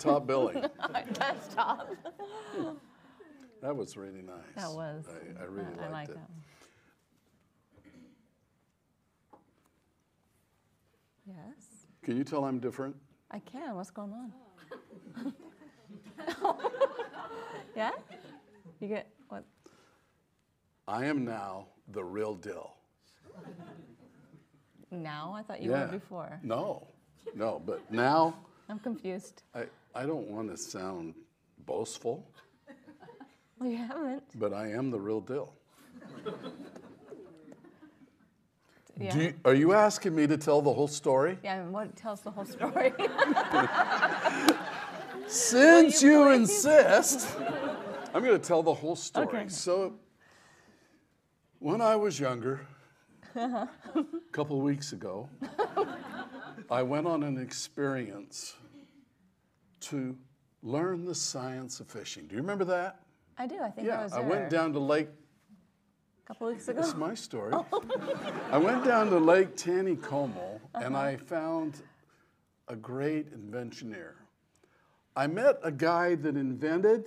Come you always get top billing? That's top. That was really nice. That was. I, I really I liked like it. that one. Yes, Can you tell I'm different? I can. What's going on? Oh. yeah? You get what? I am now the real deal. Now? I thought you were before. No, no, but now I'm confused. I, I don't want to sound boastful, Well, you haven't. but I am the real deal. Yeah. Do you, are you asking me to tell the whole story? yeah, and what tells the whole story? Since you you, insist, I'm going to tell the whole story. Okay. So, when I was younger, uh-huh. a couple weeks ago, I went on an experience to learn the science of fishing. Do you remember that? I do. I think I Yeah, was I there went down to Lake. a couple weeks ago. This is my story. Oh. I went down to Lake Taneycomo and I found a great inventioneer. I met a guy that invented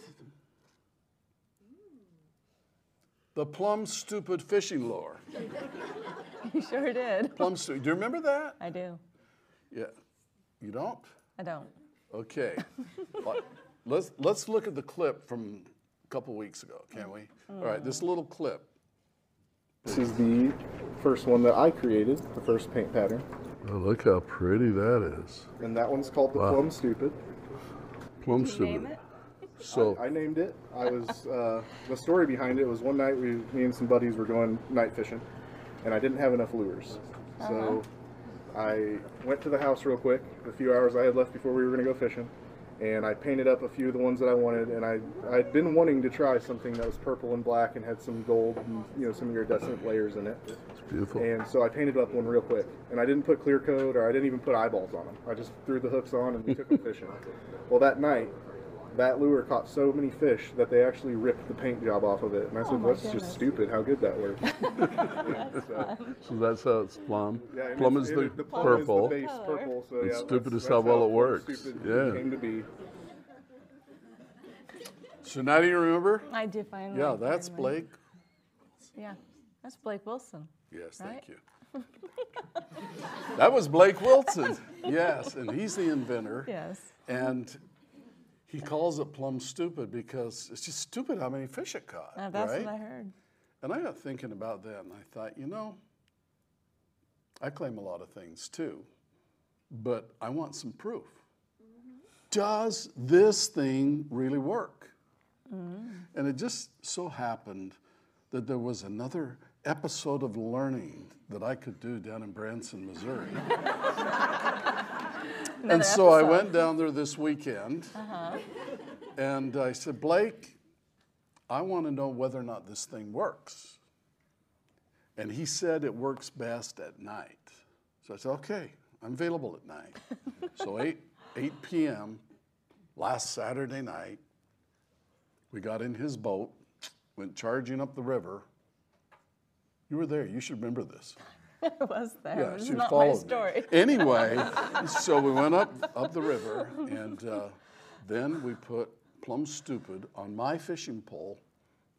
the plum stupid fishing lure. you sure did. Plum stupid. Do you remember that? I do. Yeah. You don't? I don't. Okay. Well, let's let's look at the clip from a couple weeks ago, can't we? All right, this little clip. This is the first one that I created, the first paint pattern. Oh, look how pretty that is. And that one's called the Wow. Plum Stupid. Plum Did you name it? So I named it. I was uh, the story behind it was one night we, me and some buddies were going night fishing, and I didn't have enough lures, so I went to the house real quick. The few hours I had left before we were going to go fishing, and I painted up a few of the ones that I wanted. And I I'd been wanting to try something that was purple and black and had some gold and you know some iridescent layers in it. it's beautiful. And so I painted up one real quick, and I didn't put clear coat or I didn't even put eyeballs on them. I just threw the hooks on and we took them fishing. Well, that night, that lure caught so many fish that they actually ripped the paint job off of it. And I said, Oh "That's goodness. just stupid. How good that worked." so, So that's how it's plum. yeah, plum it's- is the, it- plum purple. Is the base purple. So And yeah, stupid that's- is how that's well it works. Yeah. Came to be. So now do you remember? I do finally. Yeah, that's finally. Blake. Yeah, that's Blake Wilson. Yes, Right? thank you. that was Blake Wilson. Yes, and he's the inventor. Yes. And he calls it plum stupid because it's just stupid how many fish it caught. Uh, that's right? what I heard. And I got thinking about that, and I thought, you know, I claim a lot of things too, but I want some proof. Does this thing really work? And it just so happened that there was another episode of learning that I could do down in Branson, Missouri. and Another so I went down there this weekend, uh-huh. and I said, Blake, I want to know whether or not this thing works. And he said it works best at night. So I said, okay, I'm available at night. so 8, 8 p.m. last Saturday night, we got in his boat, went charging up the river. You were there. You should remember this. I was there. Yeah, this she not my followed me. story. Anyway, so we went up up the river, and uh, then we put plum stupid on my fishing pole,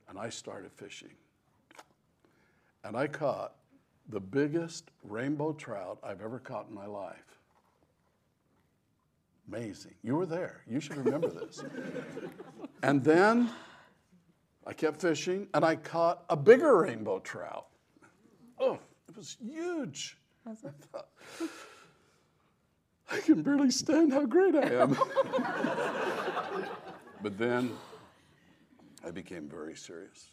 and I started fishing. And I caught the biggest rainbow trout I've ever caught in my life. Amazing. You were there. You should remember this. and then I kept fishing, and I caught a bigger rainbow trout. Oh, it was huge. I thought, I can barely stand how great I am. but then I became very serious.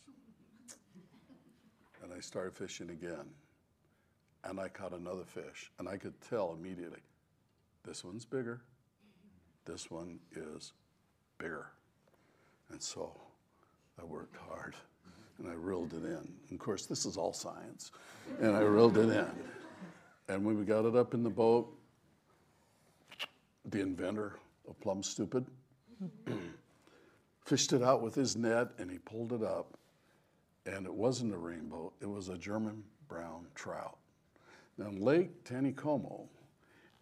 And I started fishing again. And I caught another fish. And I could tell immediately this one's bigger. this one is bigger. And so I worked hard and I reeled it in. And of course, this is all science. And I reeled it in. And when we got it up in the boat, the inventor of Plum Stupid fished it out with his net and he pulled it up. And it wasn't a rainbow, it was a German brown trout. Now, Lake Taneycomo,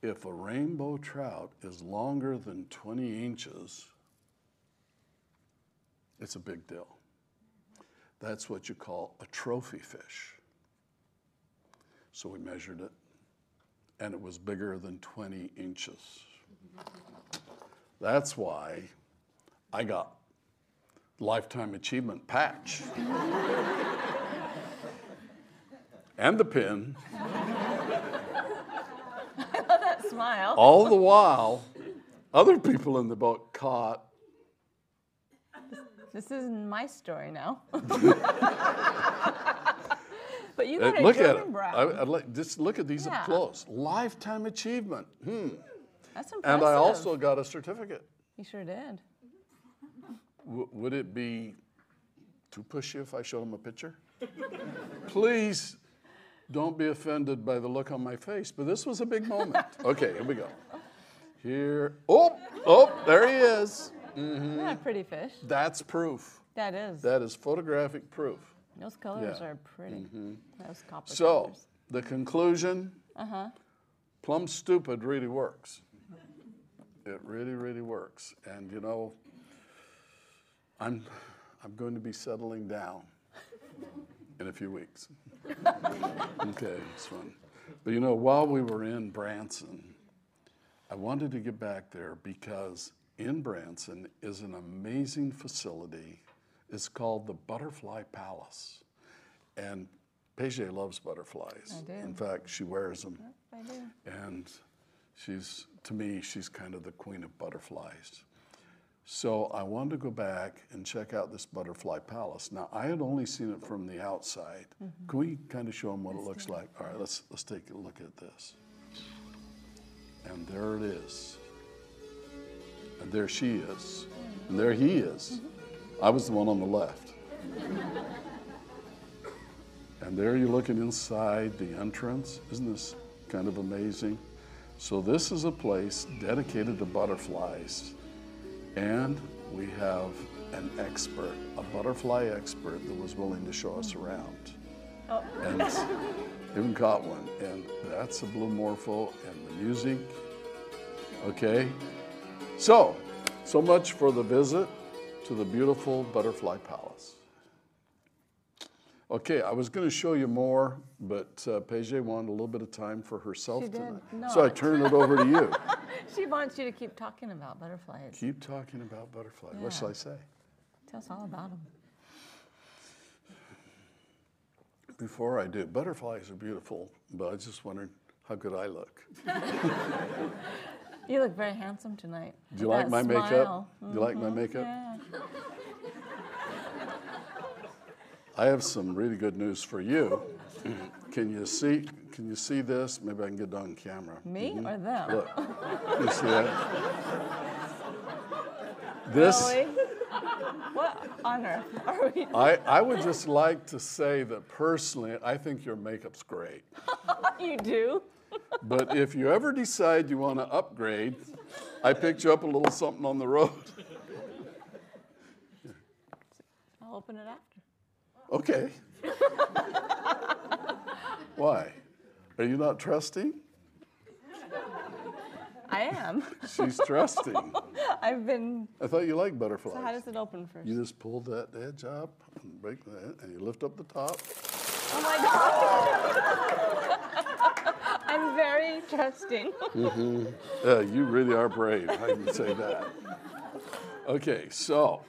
if a rainbow trout is longer than 20 inches, it's a big deal. That's what you call a trophy fish. So we measured it, and it was bigger than 20 inches. That's why I got lifetime achievement patch and the pin. I love That smile. All the while, other people in the boat caught This isn't my story now. but you Uh, got a look at it. brown. I, I'd like, just look at these Yeah. up close. Lifetime achievement. Hmm. That's impressive. And I also got a certificate. You sure did. W- would it be too pushy if I showed him a picture? Please don't be offended by the look on my face, but this was a big moment. Okay, here we go. Here. Oh, oh, there he is. Isn't that a pretty fish? That's proof. That is. That is photographic proof. Those colors Yeah. are pretty. Those copper So, colors. the conclusion Uh-huh. Plum Stupid really works. It really, really works. And you know, I'm, I'm going to be settling down in a few weeks. okay, it's fun. But you know, while we were in Branson, I wanted to get back there because in Branson is an amazing facility. It's called the Butterfly Palace. And Paige loves butterflies. I do. In fact, she wears them. I do. And she's, to me, she's kind of the queen of butterflies. So I wanted to go back and check out this butterfly palace. Now I had only seen it from the outside. Mm-hmm. Can we kind of show them what it looks like? All right, let's let's take a look at this. And there it is. And there she is. And there he is. I was the one on the left. And there you're looking inside the entrance. Isn't this kind of amazing? So, this is a place dedicated to butterflies. And we have an expert, a butterfly expert that was willing to show us around. Oh. And even caught one. And that's a blue morpho and the music. Okay? So, so much for the visit to the beautiful Butterfly Palace. Okay, I was going to show you more, but uh, Paige wanted a little bit of time for herself She did tonight. not. So I turned it over to you. She wants you to keep talking about butterflies. Keep talking about butterflies. What shall I say? Tell us all about them. Before I do, butterflies are beautiful, but I just wondered how good I look. You look very handsome tonight. Do you like that my makeup? smile. Do you like my Mhm, makeup? Yeah. I have some really good news for you. Can you see? Can you see this? Maybe I can get it on camera. Me or them? Look, you see that? This. Really? what on earth are we? I, I would just like to say that personally, I think your makeup's great. you do? But if you ever decide you want to upgrade, I picked you up a little something on the road. I'll open it after. Okay. Why? Are you not trusting? I am. She's trusting. I've been. I thought you liked butterflies. So how does it open first? You just pull that edge up and break that, and you lift up the top. Oh my God. I'm very trusting. Yeah, you really are brave. I can say that. Okay, so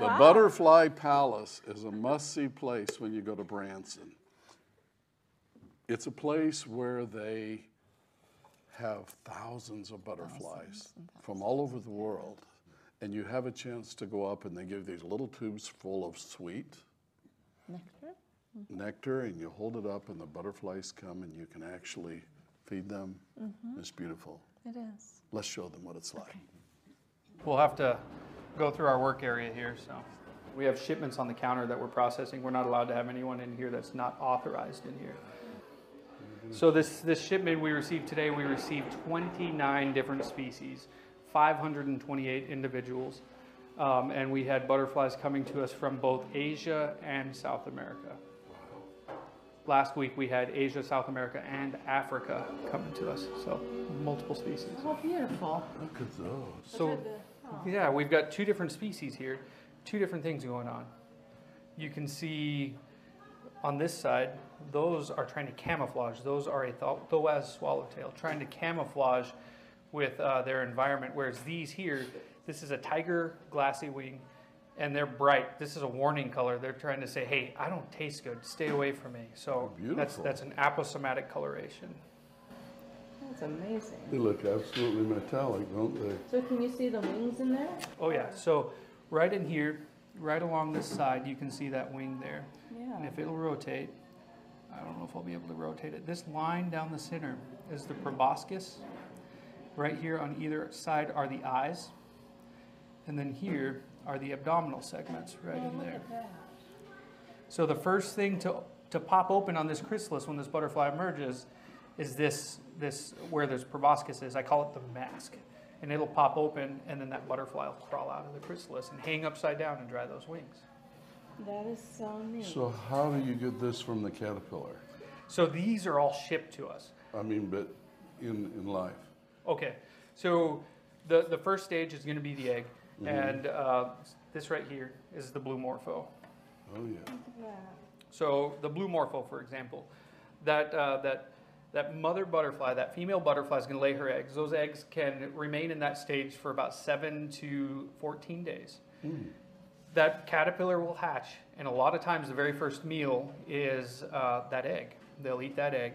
the Butterfly Palace is a must-see place when you go to Branson. It's a place where they have thousands of butterflies from all over the world, and you have a chance to go up, and they give these little tubes full of sweet Nectar? Mm-hmm. nectar, and you hold it up, and the butterflies come, and you can actually feed them. Mm-hmm. It's beautiful. It is. Let's show them what it's like. We'll have to go through our work area here, so. We have shipments on the counter that we're processing. We're not allowed to have anyone in here that's not authorized in here. Mm-hmm. So this, this shipment we received today, we received 29 different species, 528 individuals. Um, and we had butterflies coming to us from both Asia and South America. Last week we had Asia, South America, and Africa coming to us, so multiple species. Oh, beautiful. Look at those. So, yeah, we've got two different species here, two different things going on. You can see on this side, those are trying to camouflage. Those are a Tho- Thoas swallowtail, trying to camouflage with uh, their environment. Whereas these here, this is a tiger glassy wing, and they're bright. This is a warning color. They're trying to say, "Hey, I don't taste good. Stay away from me." So oh, that's that's an aposematic coloration. That's amazing. They look absolutely metallic, don't they? So can you see the wings in there? Oh yeah, so right in here, right along this side, you can see that wing there. And Yeah. if it'll rotate, I don't know if I'll be able to rotate it. This line down the center is the proboscis. Right here on either side are the eyes. And then here are the abdominal segments right in oh, there. So the first thing to, to pop open on this chrysalis when this butterfly emerges is this, this where this proboscis is. I call it the mask. And it'll pop open and then that butterfly will crawl out of the chrysalis and hang upside down and dry those wings. That is so neat. So how do you get this from the caterpillar? So these are all shipped to us. I mean, but in, in life. Okay, so the, the first stage is going to be the egg, and uh, this right here is the blue morpho. Oh, yeah. Yeah. So the blue morpho, for example, that uh, that that mother butterfly, that female butterfly is going to lay her eggs. Those eggs can remain in that stage for about seven to fourteen days. That caterpillar will hatch, and a lot of times the very first meal is uh, that egg. They'll eat that egg,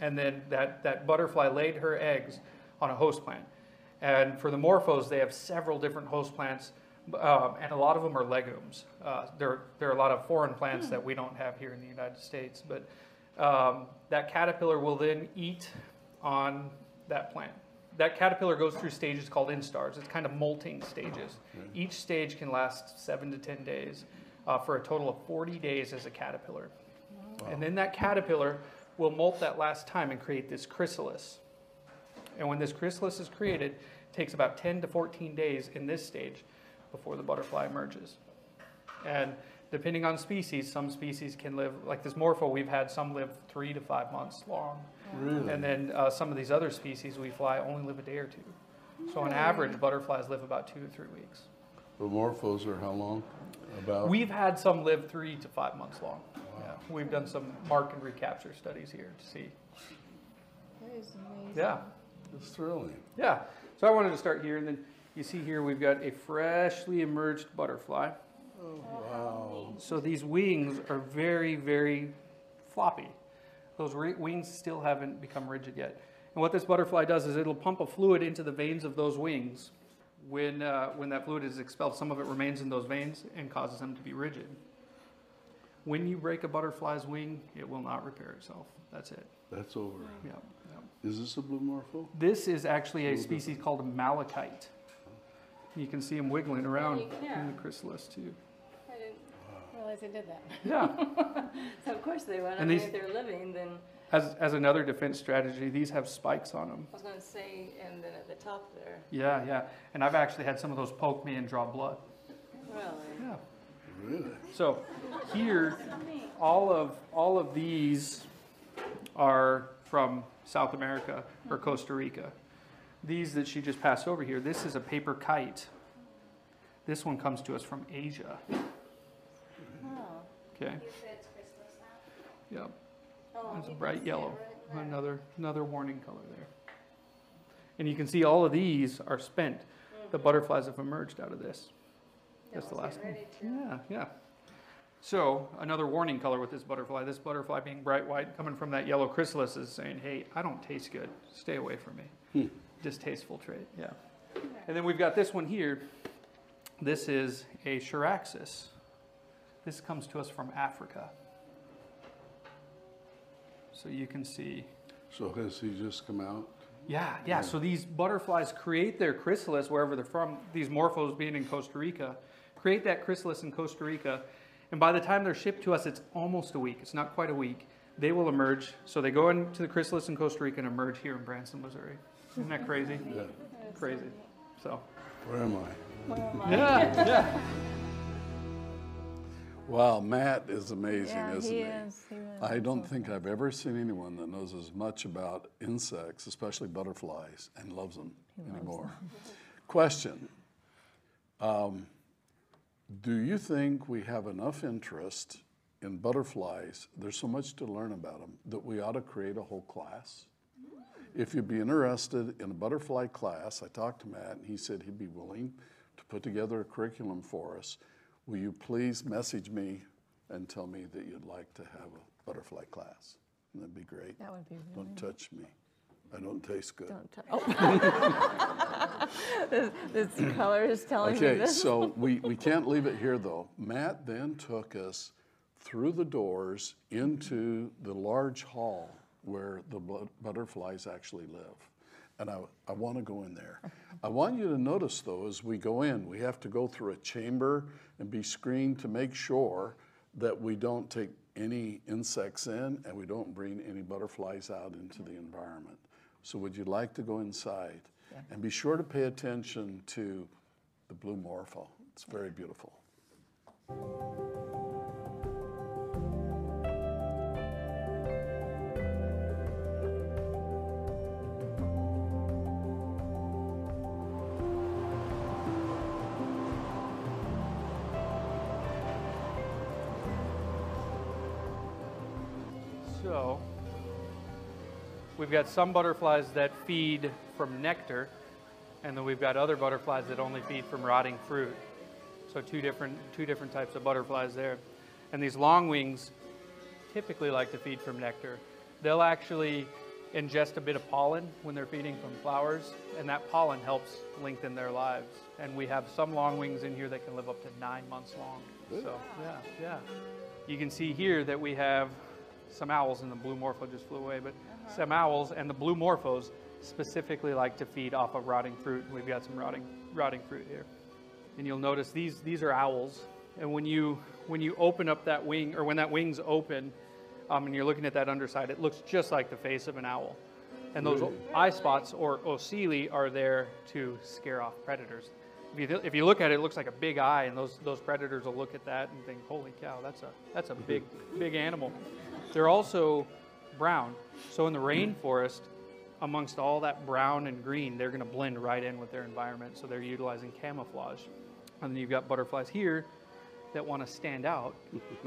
and then that that butterfly laid her eggs on a host plant. And for the morphos, they have several different host plants, um, and a lot of them are legumes. Uh, there, there are a lot of foreign plants that we don't have here in the United States, but um, that caterpillar will then eat on that plant. That caterpillar goes through stages called instars. It's kind of molting stages. Each stage can last seven to 10 days uh, for a total of 40 days as a caterpillar. And then that caterpillar will molt that last time and create this chrysalis. And when this chrysalis is created, it takes about 10 to 14 days in this stage before the butterfly emerges. And depending on species, some species can live, like this morpho, we've had some live three to five months long. Really? And then uh, some of these other species we fly only live a day or two. So on average, butterflies live about two to three weeks. The morphos are how long? About? We've had some live three to five months long. Yeah, We've done some mark and recapture studies here to see. That is amazing. Yeah. It's thrilling. Yeah, so I wanted to start here, and then you see here we've got a freshly emerged butterfly. Oh, wow. So these wings are very, very floppy. Those wings still haven't become rigid yet. And what this butterfly does is it'll pump a fluid into the veins of those wings. When, uh, when that fluid is expelled, some of it remains in those veins and causes them to be rigid. When you break a butterfly's wing, it will not repair itself. That's it. That's over. Yeah. Yeah. Is this a blue morpho? This is actually a species called a malachite. You can see them wiggling around in the chrysalis too. I didn't realize they did that. Yeah. So of course they would. I And mean, these- if they're living, then As, as another defense strategy, these have spikes on them. I was going to say, and then at the top there, Yeah, yeah. And I've actually had some of those poke me and draw blood. really. Yeah. Really? So here, all of all of these are from South America or Costa Rica. These that she just passed over here, this is a paper kite. This one comes to us from Asia. Oh. Okay. Yep. Oh, It's a bright yellow. Another another warning color there. And you can see all of these are spent. The butterflies have emerged out of this. That's the last one. Yeah, yeah. So another warning color with this butterfly. This butterfly being bright white, coming from that yellow chrysalis, is saying, "Hey, I don't taste good. Stay away from me." Hmm. Distasteful trait. Yeah. And then we've got this one here. This is a Charaxes. This comes to us from Africa. So you can see. So has he just come out? Yeah, yeah. So these butterflies create their chrysalis wherever they're from. These morphos being in Costa Rica, create that chrysalis in Costa Rica, and by the time they're shipped to us, it's almost a week. It's not quite a week. They will emerge. So they go into the chrysalis in Costa Rica and emerge here in Branson, Missouri. Isn't that crazy? Yeah. Crazy. So Where am I? Where am I? yeah, yeah. Wow, Matt is amazing, Yeah, isn't he he? is. He really I don't think I've ever seen anyone that knows as much about insects, especially butterflies, and loves them anymore. Question um, Do you think we have enough interest in butterflies? There's so much to learn about them that we ought to create a whole class? If you'd be interested in a butterfly class, I talked to Matt and he said he'd be willing to put together a curriculum for us. Will you please message me and tell me that you'd like to have a butterfly class? That'd be great. That would be really Don't touch me. I don't taste good. Don't tou- oh. this, this color is telling me this. Okay, so we, we can't leave it here though. Matt then took us through the doors into the large hall where the butterflies actually live. And I, I want to go in there. I want you to notice though, as we go in, we have to go through a chamber and be screened to make sure that we don't take any insects in and we don't bring any butterflies out into the environment. So would you like to go inside? And be sure to pay attention to the blue morpho. It's very beautiful. We've got some butterflies that feed from nectar, and then we've got other butterflies that only feed from rotting fruit. So two different two different types of butterflies there. And these long wings typically like to feed from nectar. They'll actually ingest a bit of pollen when they're feeding from flowers, and that pollen helps lengthen their lives. And we have some long wings in here that can live up to nine months long. So yeah, yeah. You can see here that we have some owls, and the blue morpho just flew away, but some owls and the blue morphos specifically like to feed off of rotting fruit. We've got some rotting rotting fruit here. And you'll notice these these are owls. And when you when you open up that wing or when that wing's open um, and you're looking at that underside, it looks just like the face of an owl. And those eye spots or ocelli are there to scare off predators. If you, if you look at it, it looks like a big eye, and those, those predators will look at that and think, "Holy cow, that's a that's a big big animal." They're also brown, so in the rainforest, amongst all that brown and green, they're going to blend right in with their environment. So they're utilizing camouflage. And then you've got butterflies here that want to stand out.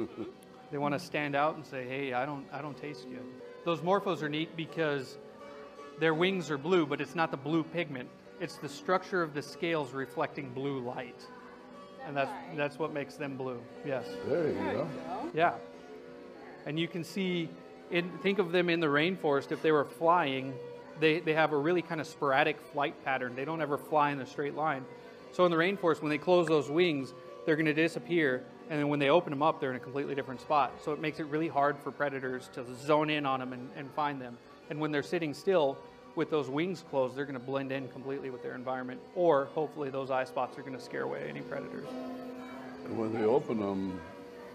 they want to stand out and say, "Hey, I don't, I don't taste good." Those morphos are neat because their wings are blue, but it's not the blue pigment. It's the structure of the scales reflecting blue light, and that's that's what makes them blue. Yes. There you There we go. go. Yeah. And you can see, in, think of them in the rainforest, if they were flying, they, they have a really kind of sporadic flight pattern. They don't ever fly in a straight line. So in the rainforest, when they close those wings, they're going to disappear. And then when they open them up, they're in a completely different spot. So it makes it really hard for predators to zone in on them and, and find them. And when they're sitting still, with those wings closed, they're going to blend in completely with their environment. Or hopefully, those eye spots are going to scare away any predators. And when they open them,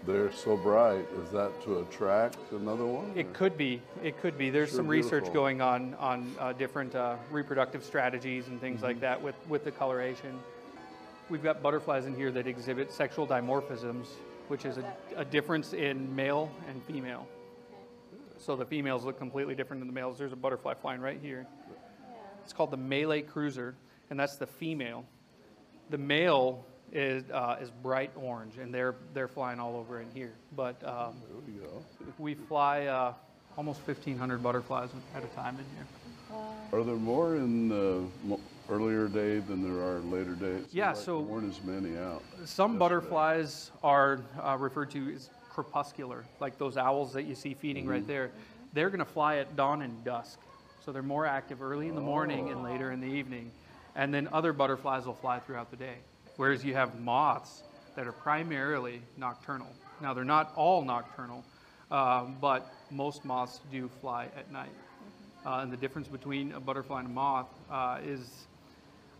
they're so bright. Is that to attract another one? It or- could be. It could be. There's Sure some research going on on uh, different uh, reproductive strategies and things Mm-hmm. like that with, with the coloration. We've got butterflies in here that exhibit sexual dimorphisms, which is a, a difference in male and female. So the females look completely different than the males. There's a butterfly flying right here. It's called the Malay cruiser, and that's the female. The male is uh, is bright orange, and they're they're flying all over in here. But um, we fly uh, almost 1,500 butterflies at a time in here. Are there more in the earlier day than there are later days? Yeah, Like, so- there weren't as many out. Some butterflies are uh, referred to as crepuscular, like those owls that you see feeding right there. They're going to fly at dawn and dusk. So they're more active early in the morning and later in the evening. And then other butterflies will fly throughout the day. Whereas you have moths that are primarily nocturnal. Now, they're not all nocturnal, uh, but most moths do fly at night. uh, and the difference between a butterfly and a moth uh, is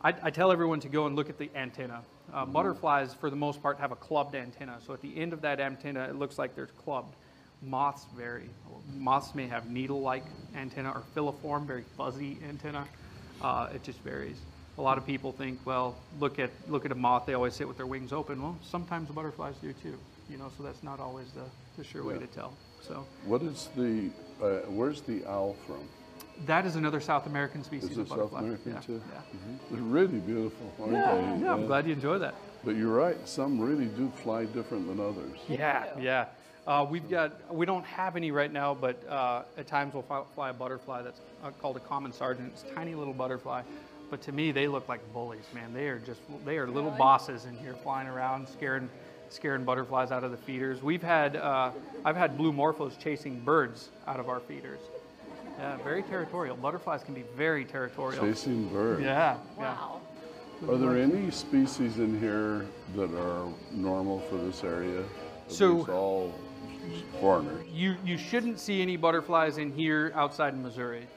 I, I tell everyone to go and look at the antenna. Uh, butterflies, for the most part, have a clubbed antenna. So at the end of that antenna, it looks like they're clubbed. Moths vary. Moths may have needle-like antenna or filiform, very fuzzy antenna. Uh, it just varies. A lot of people think, well, look at look at a moth. They always sit with their wings open. Well, sometimes butterflies do too. You know, so that's not always the, the sure way to tell. So What is the, uh, where's the owl from? that is another South American species Is of it South butterfly. American yeah, too? Yeah. They're really beautiful, aren't Yeah, they? yeah, I'm glad you enjoy that. But you're right, some really do fly different than others. Yeah, yeah. Uh, we've got, we don't have any right now, but uh, at times we'll fly, fly a butterfly that's uh, called a common sergeant. It's a tiny little butterfly. But to me, they look like bullies, man. They are just, they are little bosses in here flying around, scaring, scaring butterflies out of the feeders. We've had, uh, I've had blue morphos chasing birds out of our feeders. Yeah, very territorial. Butterflies can be very territorial. Chasing birds. Yeah, yeah. Wow. Are there any species in here that are normal for this area? Are So- these all foreigners? You you shouldn't see any butterflies in here outside of Missouri.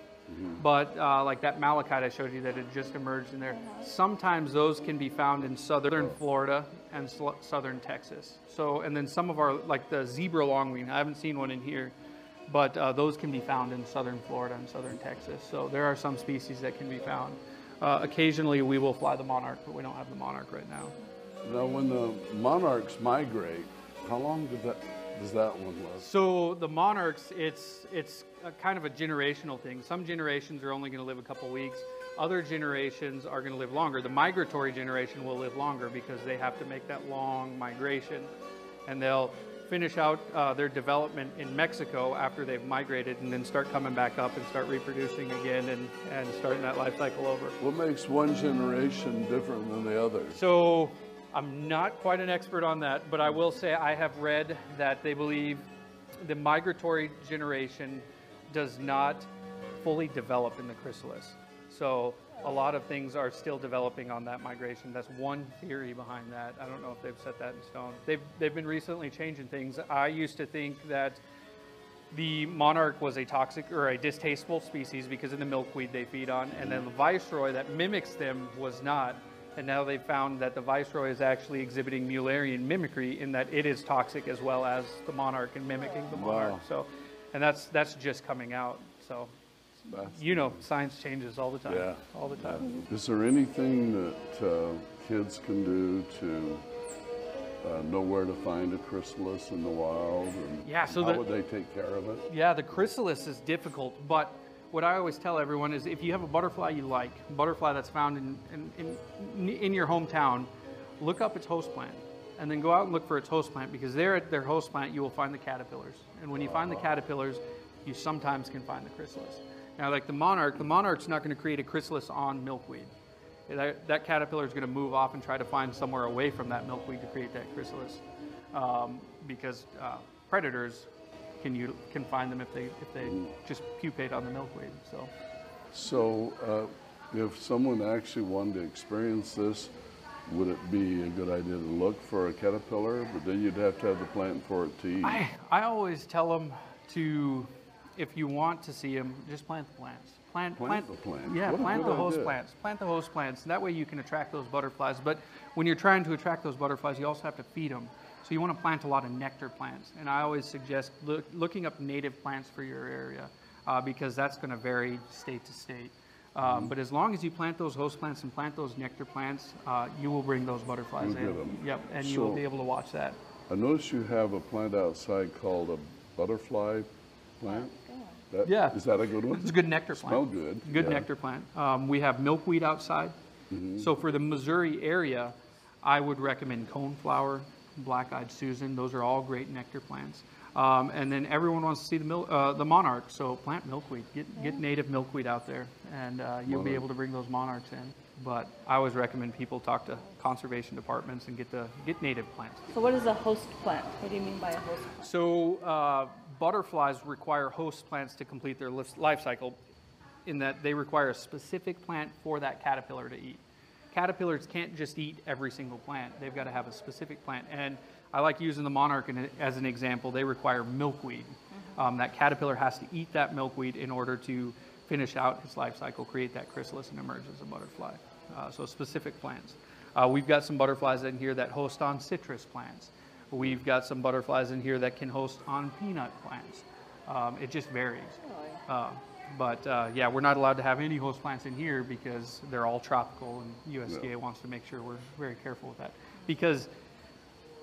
But uh, like that malachite I showed you that had just emerged in there, sometimes those can be found in southern Florida and sl- southern Texas. So, and then some of our, like the zebra longwing, I haven't seen one in here, but uh, those can be found in southern Florida and southern Texas. So there are some species that can be found. Uh, occasionally we will fly the monarch, but we don't have the monarch right now. Now, when the monarchs migrate, how long did that, does that one last? So the monarchs, it's it's a kind of a generational thing. Some generations are only going to live a couple weeks. Other generations are going to live longer. The migratory generation will live longer because they have to make that long migration, and they'll finish out uh, their development in Mexico after they've migrated, and then start coming back up and start reproducing again and, and starting that life cycle over. What makes one generation different than the others? So I'm not quite an expert on that, but I will say I have read that they believe the migratory generation does not fully develop in the chrysalis. So a lot of things are still developing on that migration. That's one theory behind that. I don't know if they've set that in stone. They've, they've been recently changing things. I used to think that the monarch was a toxic or a distasteful species because of the milkweed they feed on, and then the viceroy that mimics them was not. And now they've found that the viceroy is actually exhibiting Mullerian mimicry in that it is toxic as well as the monarch and mimicking the monarch. Wow. So, and that's that's just coming out. So, That's- you know, science changes all the time. Yeah. All the time. Is there anything that uh, kids can do to uh, know where to find a chrysalis in the wild? And Yeah, so how the- would they take care of it? Yeah, the chrysalis is difficult, but what I always tell everyone is if you have a butterfly you like, a butterfly that's found in, in, in, in your hometown, look up its host plant and then go out and look for its host plant because there at their host plant you will find the caterpillars. And when you find the caterpillars, you sometimes can find the chrysalis. Now, like the monarch, the monarch's not going to create a chrysalis on milkweed. That, that caterpillar is going to move off and try to find somewhere away from that milkweed to create that chrysalis, um, because uh, predators can you can find them if they if they just pupate on the milkweed. So So, uh, if someone actually wanted to experience this, would it be a good idea to look for a caterpillar? But then you'd have to have the plant for it to eat. I I always tell them to, if you want to see them, just plant the plants. Plant Plant the plant. Yeah, What plant the host idea. plants. Plant the host plants. That way you can attract those butterflies. But when you're trying to attract those butterflies, you also have to feed them. So you want to plant a lot of nectar plants. And I always suggest look, looking up native plants for your area uh, because that's going to vary state to state. Um, Mm-hmm. But as long as you plant those host plants and plant those nectar plants, uh, you will bring those butterflies You'll in. get 'em. Yep, and you will be able to watch that. I noticed you have a plant outside called a butterfly plant. That- Yeah. Is that a good one? It's a good nectar plant. Smell good, Good yeah. nectar plant. Um, we have milkweed outside. So for the Missouri area, I would recommend coneflower, black-eyed Susan. Those are all great nectar plants. Um, and then everyone wants to see the mil- uh, the monarch, so plant milkweed. Get get native milkweed out there, and uh, you'll be Monarch. able to bring those monarchs in. But I always recommend people talk to conservation departments and get the get native plants. So what is a host plant? What do you mean by a host plant? So uh, butterflies require host plants to complete their life cycle in that they require a specific plant for that caterpillar to eat. Caterpillars can't just eat every single plant. They've got to have a specific plant. And I like using the monarch in, as an example. They require milkweed. Um, that caterpillar has to eat that milkweed in order to finish out its life cycle, create that chrysalis, and emerge as a butterfly. Uh, so specific plants. Uh, we've got some butterflies in here that host on citrus plants. We've got some butterflies in here that can host on peanut plants. Um, it just varies. Uh, but uh, yeah, we're not allowed to have any host plants in here because they're all tropical, and USDA wants to make sure we're very careful with that. Because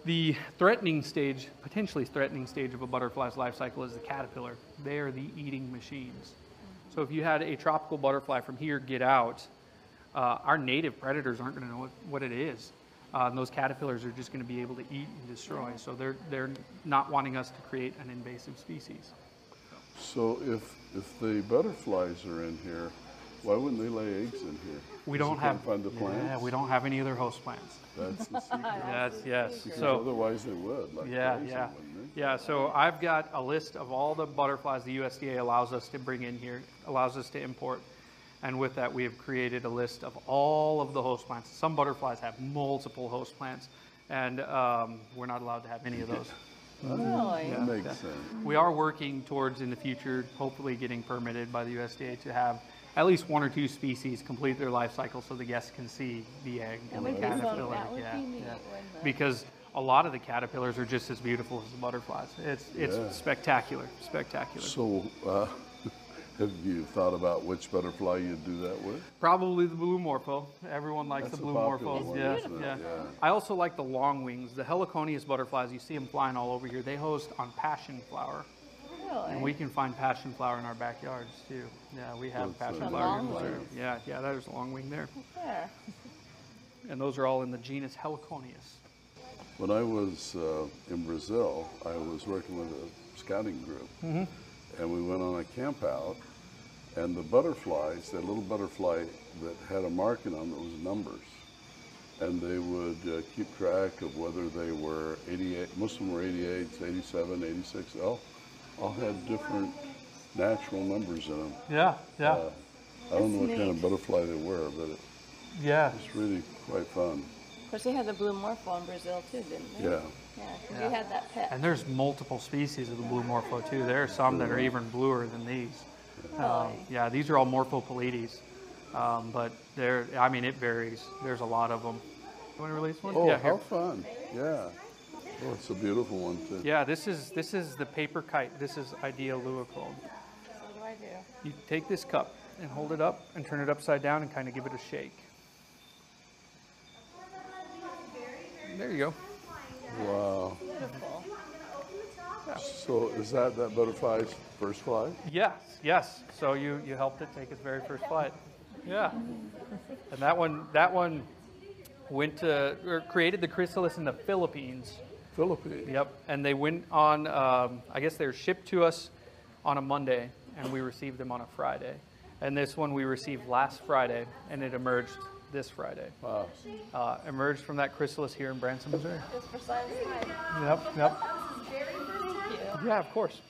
the threatening stage, potentially threatening stage of a butterfly's life cycle is the caterpillar. They are the eating machines. So if you had a tropical butterfly from here get out, uh, our native predators aren't going to know what, what it is. Uh, and those caterpillars are just going to be able to eat and destroy. So they're, they're not wanting us to create an invasive species. So if, if the butterflies are in here, why wouldn't they lay eggs in here? We don't have can't find the plants? Yeah, we don't have any other host plants. That's the secret. Yes, yes. Because So otherwise they would, like Yeah, crazy, yeah. they? Yeah, so I've got a list of all the butterflies the USDA allows us to bring in here, allows us to import. And with that, we have created a list of all of the host plants. Some butterflies have multiple host plants, and um, we're not allowed to have any of those. Really? That makes sense. We are working towards in the future, hopefully getting permitted by the USDA to have at least one or two species complete their life cycle so the guests can see the egg and the would be fun. caterpillar. Yeah, be yeah. Because a lot of the caterpillars are just as beautiful as the butterflies. It's it's Yeah. spectacular, spectacular. So, uh, have you thought about which butterfly you'd do that with? Probably the blue morpho. Everyone likes That's the blue popular morphos. one, Yeah, yeah, Yeah. I also like the long wings. The heliconius butterflies, you see them flying all over here. They host on passion flower. And we can find passion flower in our backyards too. Yeah, we have That's passion a flower here in long Missouri. wing. Yeah, yeah, there's a long wing there. There. And those are all in the genus Heliconius. When I was uh, in Brazil, I was working with a scouting group, and we went on a camp out. And the butterflies, that little butterfly that had a marking on that was numbers, and they would uh, keep track of whether they were 88. Most of them were 88, 87, 86. All, all had different natural numbers in them. Yeah, yeah, Uh, I don't know what That's kind of butterfly they were, but it, yeah. it's really quite fun. Of course, they had the blue morpho in Brazil too, didn't they? Yeah. Yeah, 'cause Yeah. you had that pet. And there's multiple species of the blue morpho too. There are some that are even bluer than these. Um, Really? yeah, these are all Morpho peleides. Um, but there, I mean, it varies. There's a lot of them. You want to release one? Oh, yeah, how here. fun! Yeah. Oh, it's a beautiful one too. Yeah, this is this is the paper kite. This is Idea leuconoe. So what do I do? You take this cup and hold it up and turn it upside down and kind of give it a shake. There you go. Wow. Beautiful. So is that that butterfly's first flight? Yes, yes. So you you helped it take its very first flight. Yeah. And that one that one went to or created the chrysalis in the Philippines. Philippines. Yep. And they went on. Um, I guess they were shipped to us on a Monday, and we received them on a Friday. And this one we received last Friday, and it emerged this Friday. Wow. Uh, emerged from that chrysalis here in Branson, Missouri. Just for science. Yep. Yep. Yeah, of course.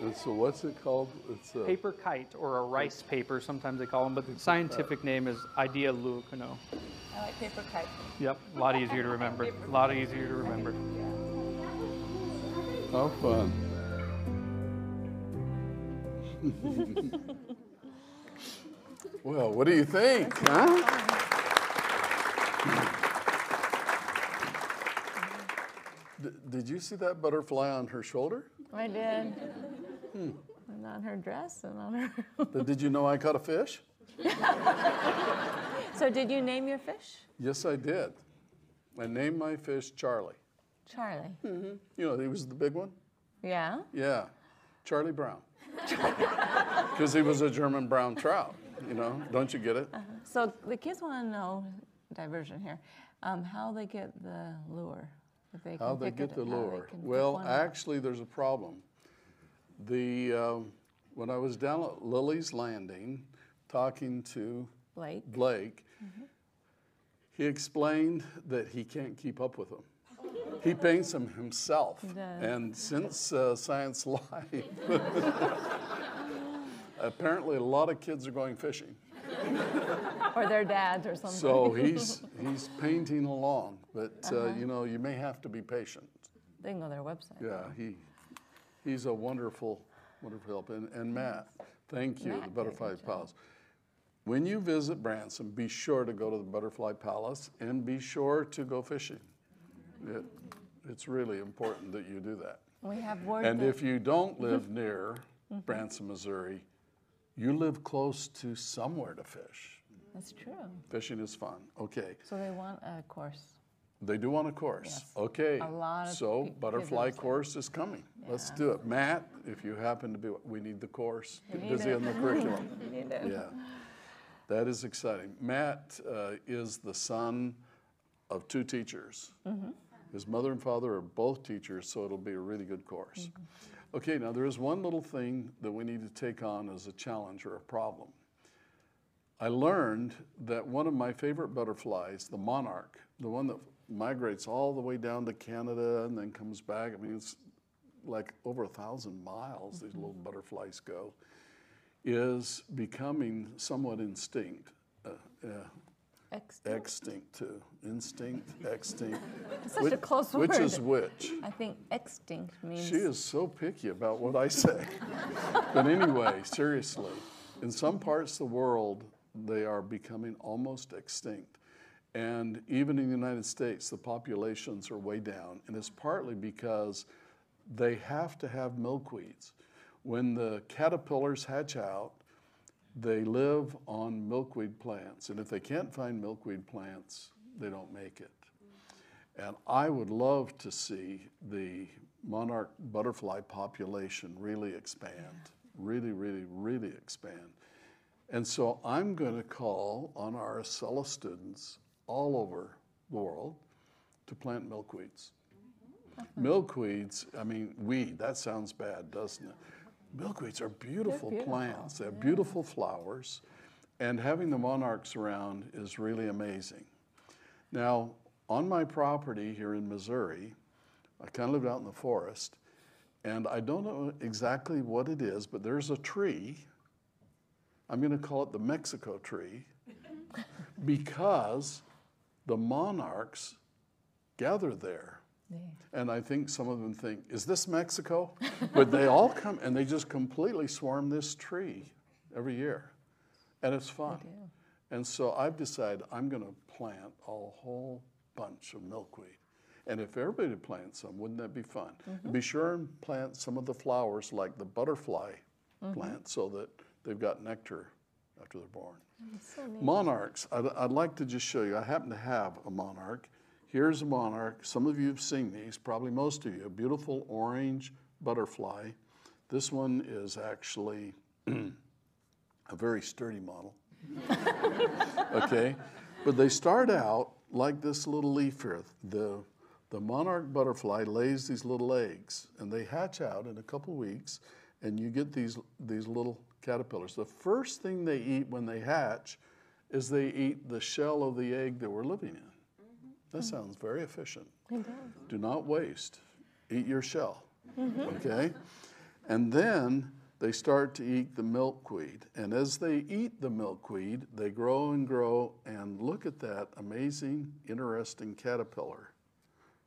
And so what's it called? It's a Paper kite or a rice paper, sometimes they call them, but the scientific name is Idea leuconoe. I like paper kite. Yep, a lot easier to remember. A lot easier to remember. how fun. well, what do you think, huh? Did you see that butterfly on her shoulder? I did. And on her dress and on her. Th- Did you know I caught a fish? so, did you name your fish? Yes, I did. I named my fish Charlie. Charlie. Mm-hmm. You know, he was the big one. Yeah? Yeah, Charlie Brown. Because he was a German brown trout. You know, don't you get it? So, the kids want to know, diversion here, um, how they get the lure. If they can How they get the lure? Well, actually, there's a problem. The um, when I was down at Lilleys' Landing talking to Blake. Blake, he explained that he can't keep up with them. He paints them himself. And since uh, Science Live, apparently a lot of kids are going fishing. Or their dads or something. So he's he's painting along, but uh, Uh-huh. you know you may have to be patient. they can go to their website. Yeah, he he's a wonderful wonderful help. And, and Matt Thank you, Matt the Butterfly. Palace. When you visit Branson, be sure to go to the Butterfly Palace and be sure to go fishing. It, it's really important that you do that. We have word And if you don't live near mm-hmm. Branson, Missouri, you live close to somewhere to fish. That's true. Fishing is fun. Okay. So they want a course. They do want a course. Yes. Okay. A lot of so pe- butterfly course is coming. Let's do it. Matt, if you happen to be, we need the course. Get need busy it. on the curriculum. Need it. Yeah, that is exciting. Matt uh, is the son of two teachers. His mother and father are both teachers, so it'll be a really good course. Okay, now there is one little thing that we need to take on as a challenge or a problem. I learned that one of my favorite butterflies, the monarch, the one that migrates all the way down to Canada and then comes back, I mean, it's like over a thousand miles these little butterflies go, is becoming somewhat instinct. Uh, uh, Extinct. extinct too. Instinct, extinct. Such a Which- close Which is which? I think extinct means. She is so picky about what I say. but anyway, seriously, in some parts of the world, they are becoming almost extinct. And even in the United States, the populations are way down. And it's partly because they have to have milkweeds. When the caterpillars hatch out, they live on milkweed plants. And if they can't find milkweed plants, they don't make it. And I would love to see the monarch butterfly population really expand, really, really, really expand. And so I'm going to call on our Acellus students all over the world to plant milkweeds. Milkweeds, I mean, weed, that sounds bad, doesn't it? Milkweeds are beautiful, beautiful, plants, they have beautiful flowers, and having the monarchs around is really amazing. Now, on my property here in Missouri, I kind of live out in the forest, and I don't know exactly what it is, but there's a tree. I'm going to call it the Mexico tree because the monarchs gather there. And I think some of them think, is this Mexico? but they all come and they just completely swarm this tree every year. And it's fun. And so I've decided I'm going to plant a whole bunch of milkweed. And if everybody plants some, wouldn't that be fun? And be sure and plant some of the flowers like the butterfly mm-hmm. plant so that they've got nectar after they're born. Monarchs, I'd, I'd like to just show you. I happen to have a monarch. Here's a monarch. Some of you have seen these, probably most of you. A beautiful orange butterfly. This one is actually a very sturdy model. okay? But they start out like this little leaf here. The, the monarch butterfly lays these little eggs, and they hatch out in a couple weeks, and you get these, these little caterpillars. The first thing they eat when they hatch is they eat the shell of the egg that we're living in. Mm-hmm. That sounds very efficient. Do not waste. Eat your shell. Mm-hmm. Okay? And then they start to eat the milkweed. And as they eat the milkweed, they grow and grow. And look at that amazing, interesting caterpillar.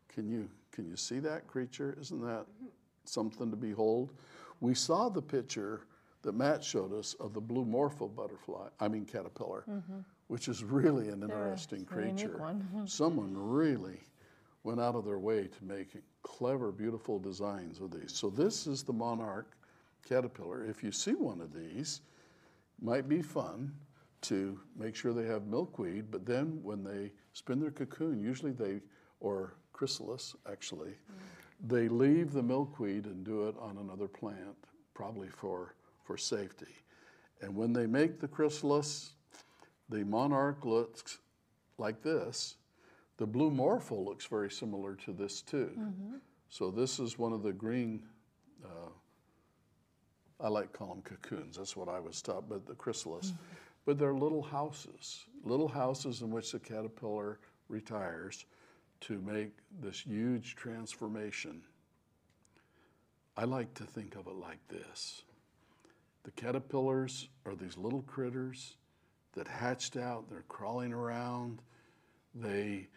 Can you, can you see that creature? Isn't that mm-hmm. something to behold? We saw the picture that Matt showed us of the blue morpho butterfly, I mean caterpillar, mm-hmm. which is really an interesting unique creature. one. Someone really went out of their way to make clever, beautiful designs of these. So this is the monarch caterpillar. If you see one of these, might be fun to make sure they have milkweed, but then when they spin their cocoon, usually they, or chrysalis actually, mm. they leave the milkweed and do it on another plant, probably for, for safety. And when they make the chrysalis, the monarch looks like this. The blue morpho looks very similar to this too. So this is one of the green, uh, I like to call them cocoons, that's what I was taught, but the chrysalis. But they're little houses, little houses in which the caterpillar retires to make this huge transformation. I like to think of it like this. The caterpillars are these little critters that hatched out, they're crawling around. They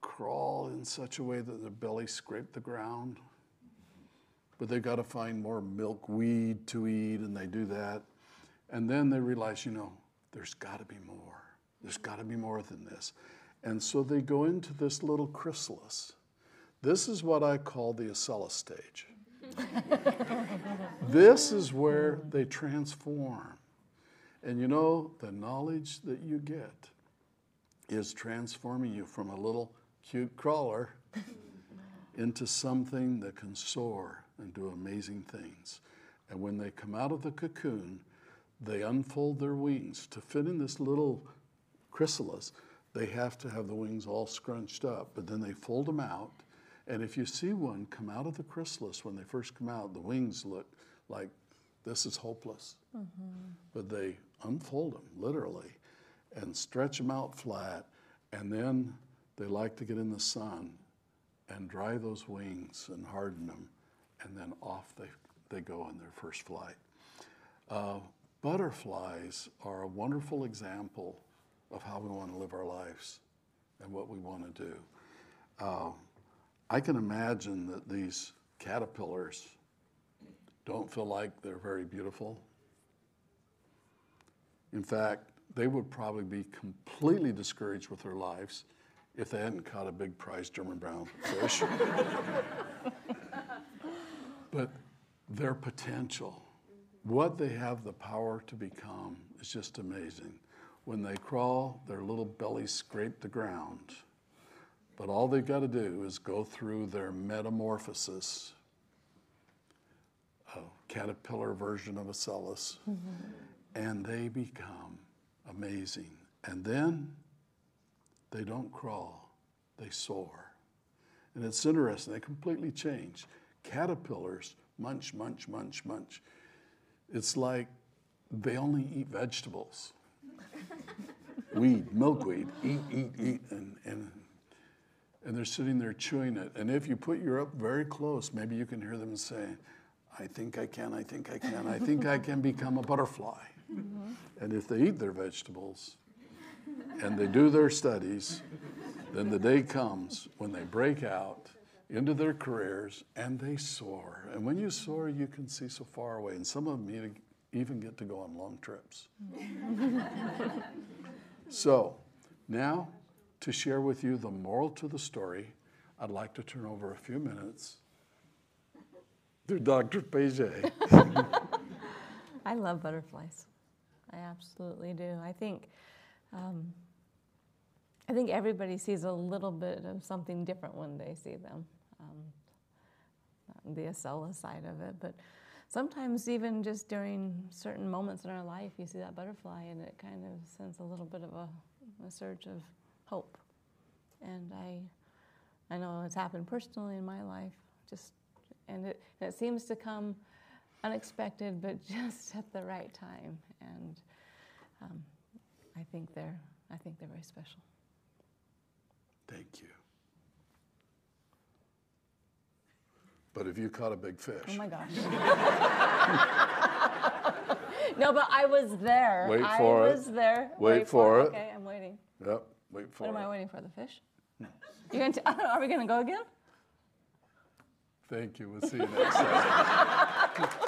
crawl in such a way that their belly scrape the ground. but they've got to find more milkweed to eat, and they do that. And then they realize, you know, there's got to be more. There's got to be more than this. And so they go into this little chrysalis. This is what I call the Acellus stage. this is where they transform. And you know, the knowledge that you get is transforming you from a little cute crawler into something that can soar and do amazing things. And when they come out of the cocoon, they unfold their wings. To fit in this little chrysalis, they have to have the wings all scrunched up, but then they fold them out. And if you see one come out of the chrysalis when they first come out, the wings look like this is hopeless. But they unfold them literally and stretch them out flat, and then they like to get in the sun and dry those wings and harden them, and then off they, they go on their first flight. Uh, butterflies are a wonderful example of how we want to live our lives and what we want to do. Uh, I can imagine that these caterpillars don't feel like they're very beautiful. In fact, they would probably be completely discouraged with their lives if they hadn't caught a big prize German brown fish. but their potential, what they have the power to become, is just amazing. When they crawl, their little bellies scrape the ground. But all they've got to do is go through their metamorphosis, a caterpillar version of Acellus, mm-hmm. and they become amazing. And then they don't crawl, they soar. And it's interesting, they completely change. Caterpillars munch, munch, munch, munch. It's like they only eat vegetables. Weed, milkweed, eat, eat, eat, and, and, and they're sitting there chewing it. And if you put your up very close, maybe you can hear them say, I think I can, I think I can, I think I can become a butterfly. Mm-hmm. And if they eat their vegetables and they do their studies, then the day comes when they break out into their careers and they soar. And when you soar, you can see so far away. And some of them even- even get to go on long trips. Mm-hmm. so, now to share with you the moral to the story, I'd like to turn over a few minutes to Dr. Paget. I love butterflies. I absolutely do. I think, um, I think everybody sees a little bit of something different when they see them. Um, the Acellus side of it, but sometimes even just during certain moments in our life, you see that butterfly, and it kind of sends a little bit of a, a surge of hope. And I, I know it's happened personally in my life. Just, and it, and it seems to come unexpected, but just at the right time. And um, I think they're, I think they're very special. Thank you. But if you caught a big fish, Oh my gosh. no, but I was there. Wait I for it. was there. Wait for it. Okay, I'm waiting. yep, wait for What am I waiting for? The fish? No. You gonna are we gonna go again? Thank you. We'll see you next time.